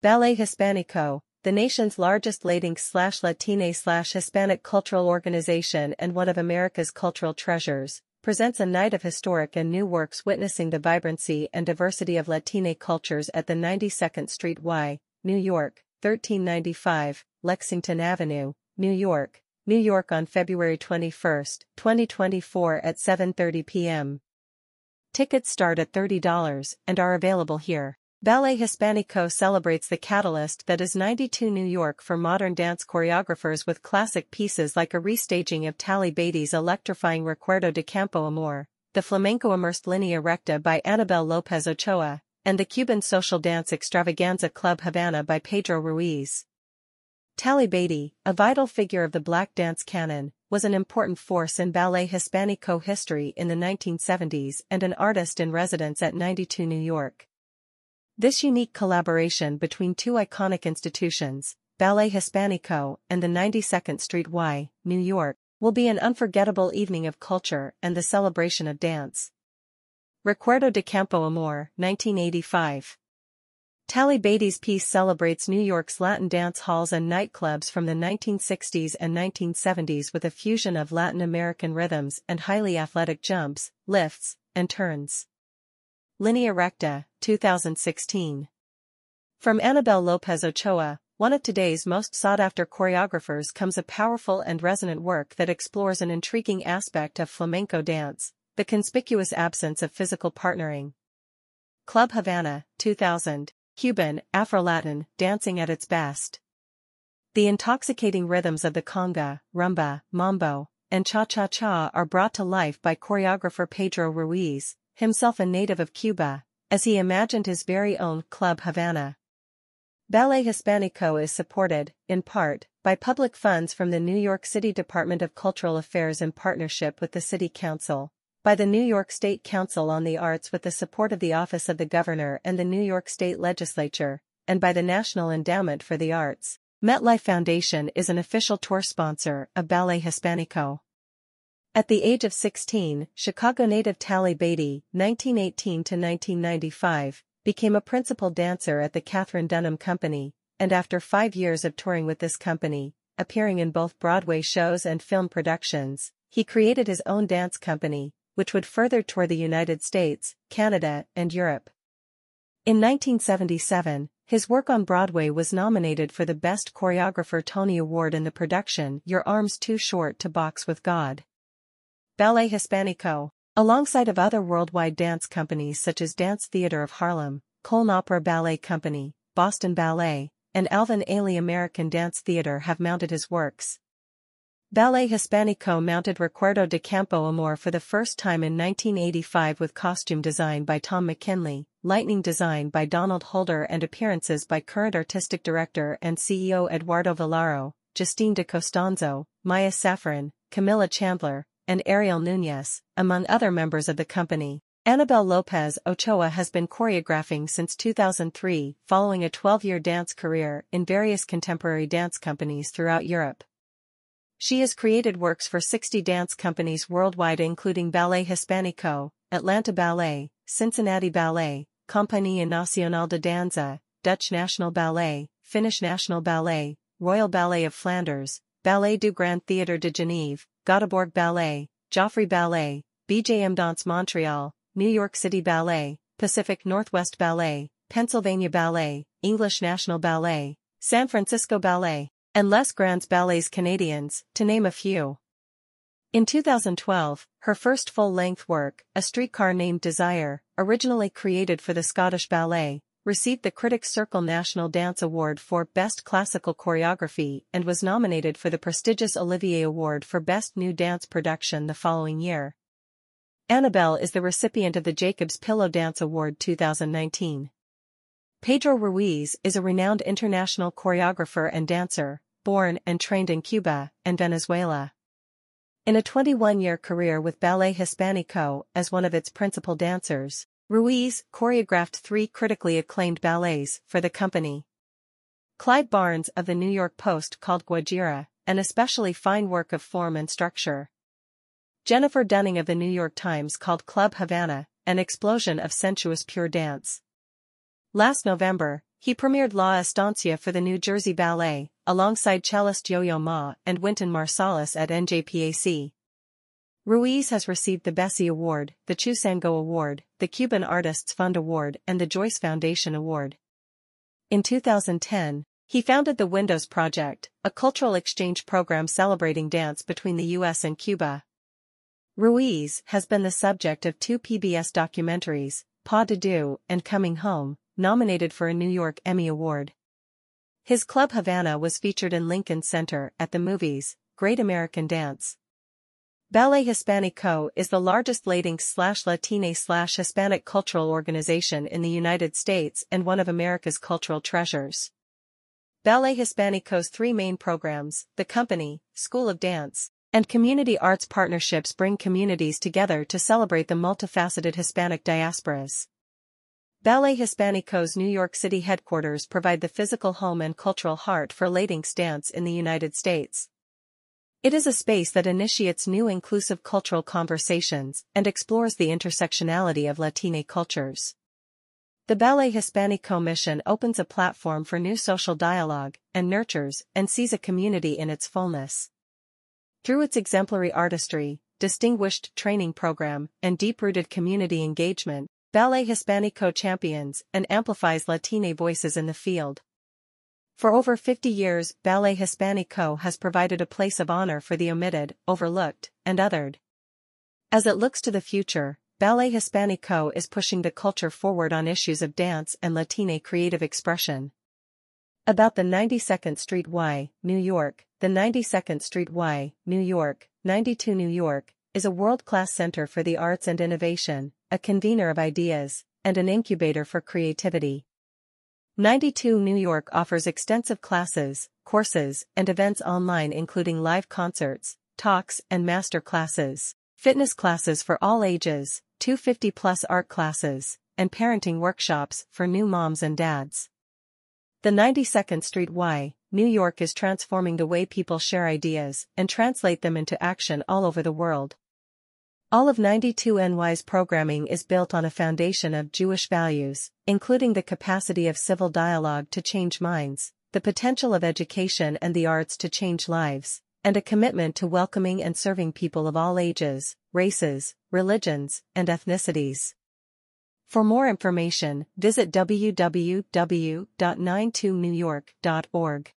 Ballet Hispanico, the nation's largest Latinx slash Latine slash Hispanic cultural organization and one of America's cultural treasures, presents a night of historic and new works witnessing the vibrancy and diversity of Latine cultures at the 92nd Street Y, New York, 1395, Lexington Avenue, New York, New York on February 21, 2024 at 7.30 p.m. Tickets start at $30 and are available here. Ballet Hispanico celebrates the catalyst that is 92 New York for modern dance choreographers with classic pieces like a restaging of Talley Beatty's electrifying Recuerdo de Campo Amor, the flamenco-immersed Linea Recta by Annabelle Lopez Ochoa, and the Cuban social dance extravaganza Club Havana by Pedro Ruiz. Talley Beatty, a vital figure of the black dance canon, was an important force in Ballet Hispanico history in the 1970s and an artist in residence at 92 New York. This unique collaboration between two iconic institutions, Ballet Hispanico and the 92nd Street Y, New York, will be an unforgettable evening of culture and the celebration of dance. Recuerdo de Campo Amor, 1985 Talley Beatty's piece celebrates New York's Latin dance halls and nightclubs from the 1960s and 1970s with a fusion of Latin American rhythms and highly athletic jumps, lifts, and turns. Linea Recta, 2016. From Annabelle Lopez Ochoa, one of today's most sought-after choreographers comes a powerful and resonant work that explores an intriguing aspect of flamenco dance, the conspicuous absence of physical partnering. Club Havana, 2000, Cuban, Afro-Latin, dancing at its best. The intoxicating rhythms of the conga, rumba, mambo, and cha-cha-cha are brought to life by choreographer Pedro Ruiz, himself a native of Cuba, as he imagined his very own Club Havana. Ballet Hispanico is supported, in part, by public funds from the New York City Department of Cultural Affairs in partnership with the City Council, by the New York State Council on the Arts with the support of the Office of the Governor and the New York State Legislature, and by the National Endowment for the Arts. MetLife Foundation is an official tour sponsor of Ballet Hispanico. At the age of 16, Chicago native Talley Beatty, 1918 to 1995, became a principal dancer at the Katherine Dunham Company, and after five years of touring with this company, appearing in both Broadway shows and film productions, he created his own dance company, which would further tour the United States, Canada, and Europe. In 1977, his work on Broadway was nominated for the Best Choreographer Tony Award in the production Your Arms Too Short to Box with God. Ballet Hispanico, alongside of other worldwide dance companies such as Dance Theater of Harlem, Cologne Opera Ballet Company, Boston Ballet, and Alvin Ailey American Dance Theater have mounted his works. Ballet Hispanico mounted Recuerdo de Campo Amor for the first time in 1985 with costume design by Tom McKinley, lighting design by Donald Holder and appearances by current artistic director and CEO Eduardo Vilaro, Justine de Costanzo, Maya Safaran, Camilla Chandler, and Ariel Nunez, among other members of the company. Annabelle Lopez Ochoa has been choreographing since 2003 following a 12-year dance career in various contemporary dance companies throughout Europe. She has created works for 60 dance companies worldwide including Ballet Hispanico, Atlanta Ballet, Cincinnati Ballet, Compagnie Nationale de Danza, Dutch National Ballet, Finnish National Ballet, Royal Ballet of Flanders, Ballet du Grand Théâtre de Genève, Göteborg Ballet, Joffrey Ballet, BJM Dance Montreal, New York City Ballet, Pacific Northwest Ballet, Pennsylvania Ballet, English National Ballet, San Francisco Ballet, and Les Grands Ballets Canadiens, to name a few. In 2012, her first full-length work, A Streetcar Named Desire, originally created for the Scottish Ballet, received the Critics Circle National Dance Award for Best Classical Choreography and was nominated for the prestigious Olivier Award for Best New Dance Production the following year. Annabelle is the recipient of the Jacob's Pillow Dance Award 2019. Pedro Ruiz is a renowned international choreographer and dancer, born and trained in Cuba and Venezuela. In a 21-year career with Ballet Hispanico as one of its principal dancers, Ruiz choreographed three critically acclaimed ballets for the company. Clive Barnes of the New York Post called Guajira an especially fine work of form and structure. Jennifer Dunning of the New York Times called Club Havana an explosion of sensuous pure dance. Last November, he premiered La Estancia for the New Jersey Ballet, alongside cellist Yo-Yo Ma and Wynton Marsalis at NJPAC. Ruiz has received the Bessie Award, the Chusango Award, the Cuban Artists Fund Award and the Joyce Foundation Award. In 2010, he founded the Windows Project, a cultural exchange program celebrating dance between the US and Cuba. Ruiz has been the subject of two PBS documentaries, Pas de Deux and Coming Home, nominated for a New York Emmy Award. His Club Havana was featured in Lincoln Center at the movies, Great American Dance. Ballet Hispanico is the largest Latinx slash Latina slash Hispanic cultural organization in the United States and one of America's cultural treasures. Ballet Hispanico's three main programs, the company, School of Dance, and community arts partnerships bring communities together to celebrate the multifaceted Hispanic diasporas. Ballet Hispanico's New York City headquarters provide the physical home and cultural heart for Latinx dance in the United States. It is a space that initiates new inclusive cultural conversations and explores the intersectionality of Latina cultures. The Ballet Hispanico mission opens a platform for new social dialogue and nurtures and sees a community in its fullness. Through its exemplary artistry, distinguished training program, and deep-rooted community engagement, Ballet Hispanico champions and amplifies Latina voices in the field. For over 50 years, Ballet Hispanico has provided a place of honor for the omitted, overlooked, and othered. As it looks to the future, Ballet Hispanico is pushing the culture forward on issues of dance and Latina creative expression. About the 92nd Street Y, New York, the 92nd Street Y, New York, 92 New York, is a world-class center for the arts and innovation, a convener of ideas, and an incubator for creativity. 92 New York offers extensive classes, courses, and events online including live concerts, talks and master classes, fitness classes for all ages, 250-plus art classes, and parenting workshops for new moms and dads. The 92nd Street Y, New York is transforming the way people share ideas and translate them into action all over the world. All of 92NY's programming is built on a foundation of Jewish values, including the capacity of civil dialogue to change minds, the potential of education and the arts to change lives, and a commitment to welcoming and serving people of all ages, races, religions, and ethnicities. For more information, visit www.92newyork.org.